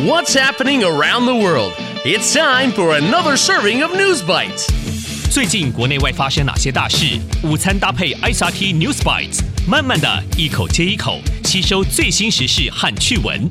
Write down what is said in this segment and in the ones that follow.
What's happening around the world? It's time for another serving of News Bites. 最近国内外发生哪些大事？午餐搭配 ICRT News Bites，慢慢的一口接一口吸收最新时事和趣闻。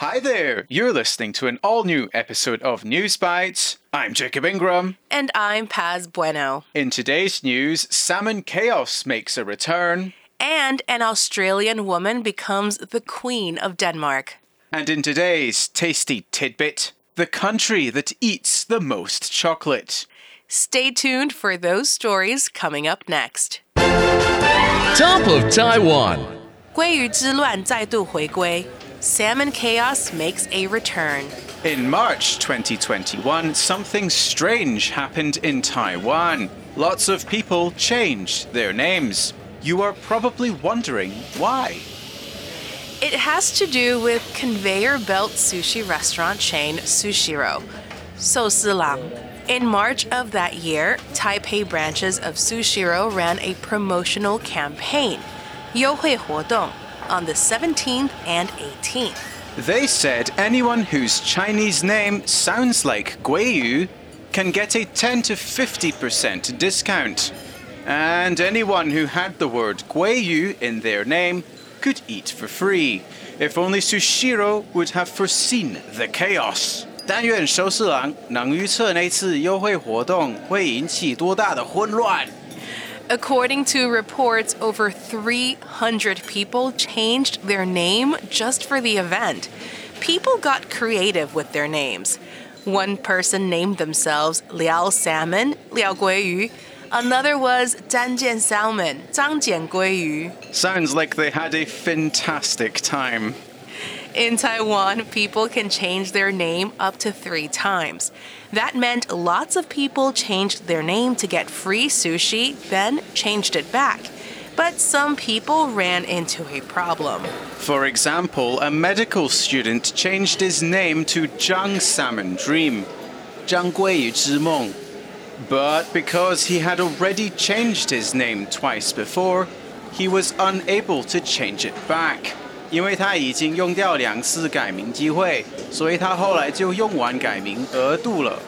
Hi there, you're listening to an all new episode of News Bites. I'm Jacob Ingram. And I'm Paz Bueno. In today's news, Salmon Chaos makes a return. And an Australian woman becomes the Queen of Denmark. And in today's tasty tidbit, the country that eats the most chocolate. Stay tuned for those stories coming up next. Top of Taiwan. 鲑鱼之乱再度回归 Salmon chaos makes a return. In March 2021, something strange happened in Taiwan. Lots of people changed their names. You are probably wondering why. It has to do with conveyor belt sushi restaurant chain Sushiro, Sosilang. In March of that year, Taipei branches of Sushiro ran a promotional campaign, Yohui Huodong, on the 17th and 18th. They said anyone whose Chinese name sounds like Guiyu can get a 10 to 50% discount. And anyone who had the word Guiyu in their name could eat for free. If only Sushiro would have foreseen the chaos. 但愿寿司郎能预测那次优惠活动会引起多大的混乱。 According to reports, over 300 people changed their name just for the event. People got creative with their names. One person named themselves Liao Salmon, Liao Guiyu. Another was Zhanjian Salmon, Zhangjian Guiyu. Sounds like they had a fantastic time. In Taiwan, people can change their name up to three times. That meant lots of people changed their name to get free sushi, then changed it back. But some people ran into a problem. For example, a medical student changed his name to Zhang Salmon Dream, 张鲑鱼之梦. But because he had already changed his name twice before, he was unable to change it back. 因为他已经用掉两次改名机会，所以他后来就用完改名额度了。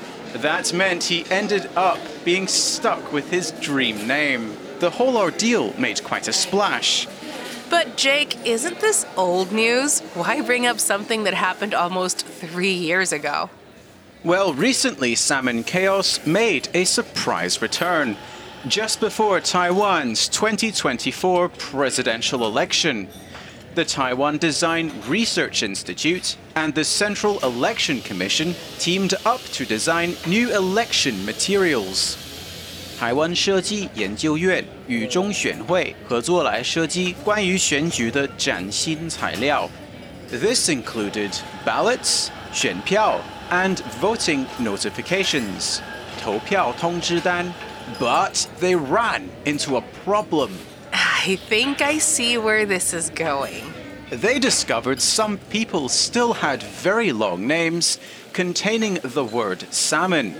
That meant he ended up being stuck with his dream name. The whole ordeal made quite a splash. But Jake, isn't this old news? Why bring up something that happened almost three years ago? Well, recently Salmon Chaos made a surprise return. Just before Taiwan's 2024 presidential election, the Taiwan Design Research Institute and the Central Election Commission teamed up to design new election materials. 台湾设计研究院与中选会合作来设计关于选举的崭新材料。This included ballots, 选票 and voting notifications, 投票通知单. But they ran into a problem. I think I see where this is going. They discovered some people still had very long names containing the word salmon.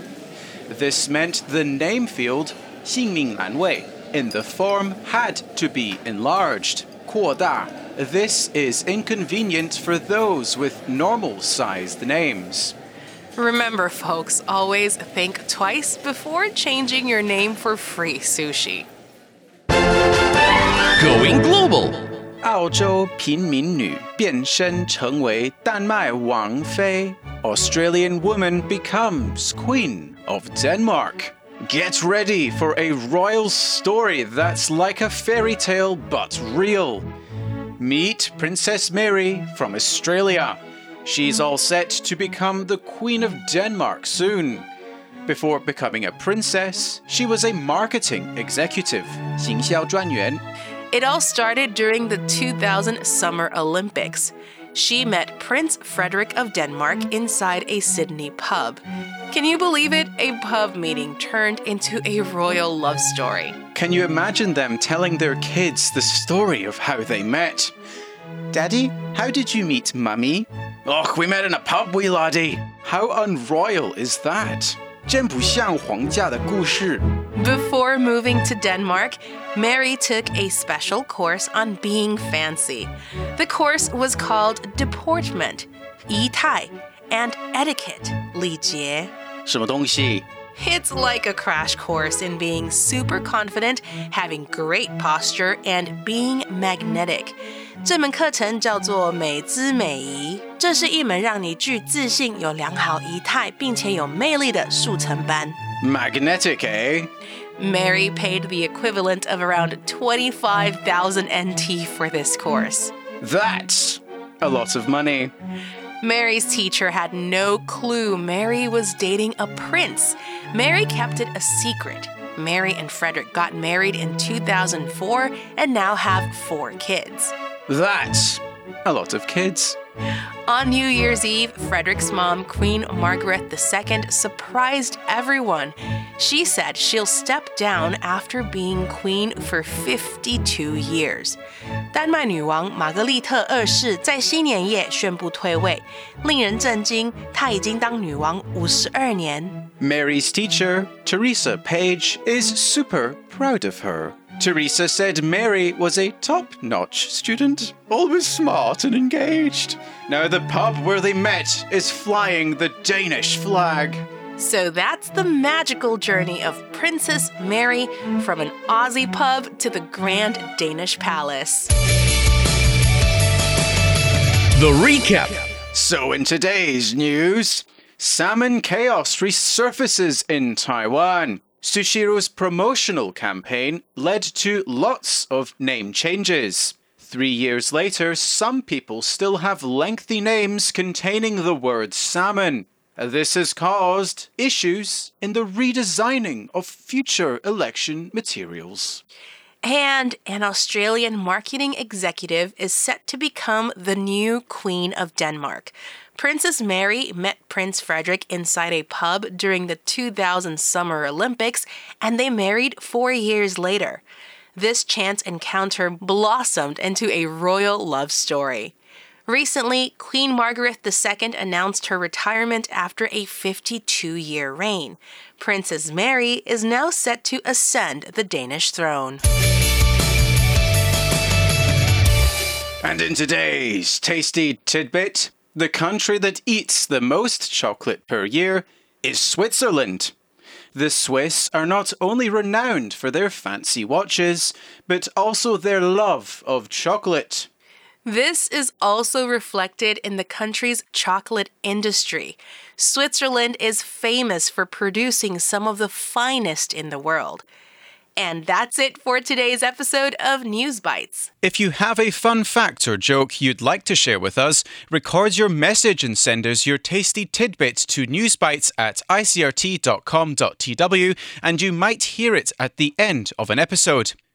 This meant the name field, 姓名栏位, in the form had to be enlarged, 扩大. This is inconvenient for those with normal sized names. Remember, folks, always think twice before changing your name for free sushi. Going global. 澳洲平民女变身成为丹麦王妃。Australian woman becomes Queen of Denmark. Get ready for a royal story that's like a fairy tale but real. Meet Princess Mary from Australia. She's all set to become the Queen of Denmark soon. Before becoming a princess, she was a marketing executive, It all started during the 2000 Summer Olympics. She met Prince Frederik of Denmark inside a Sydney pub. Can you believe it? A pub meeting turned into a royal love story. Can you imagine them telling their kids the story of how they met? Daddy, how did you meet Mummy? Oh, we met in a pub, wee laddie. How unroyal is that? 真不像皇家的故事。 Before moving to Denmark, Mary took a special course on being fancy. The course was called Deportment. 仪态 and etiquette 礼节。什么东西？ It's like a crash course in being super confident, having great posture, and being magnetic. 这门课程叫做美姿美仪，这是一门让你具自信、有良好仪态，并且有魅力的速成班。 Magnetic, eh? Mary paid the equivalent of around 25,000 NT for this course. That's a lot of money. Mary's teacher had no clue Mary was dating a prince. Mary kept it a secret. Mary and Frederik got married in 2004 and now have four kids. That's a lot of kids. On New Year's Eve, Frederik's mom, Queen Margaret II, surprised everyone. She said she'll step down after being queen for 52 years. 丹麦女王玛格丽特二世在新年夜宣布退位，令人震惊，她已经当女王五十二年。Mary's teacher, Teresa Page, is super proud of her. Teresa said Mary was a top notch student, always smart and engaged. Now the pub where they met is flying the Danish flag. So that's the magical journey of Princess Mary from an Aussie pub to the Grand Danish Palace. The recap. So, in today's news, salmon chaos resurfaces in Taiwan. Sushiro's promotional campaign led to lots of name changes. Three years later, some people still have lengthy names containing the word salmon. This has caused issues in the redesigning of future election materials. And an Australian marketing executive is set to become the new Queen of Denmark. Princess Mary met Prince Frederik inside a pub during the 2000 Summer Olympics, and they married four years later. This chance encounter blossomed into a royal love story. Recently, Queen Margaret II announced her retirement after a 52 year reign. Princess Mary is now set to ascend the Danish throne. And in today's tasty tidbit, the country that eats the most chocolate per year is Switzerland. The Swiss are not only renowned for their fancy watches, but also their love of chocolate. This is also reflected in the country's chocolate industry. Switzerland is famous for producing some of the finest in the world. And that's it for today's episode of News Bites. If you have a fun fact or joke you'd like to share with us, record your message and send us your tasty tidbits to newsbites at icrt.com.tw, and you might hear it at the end of an episode.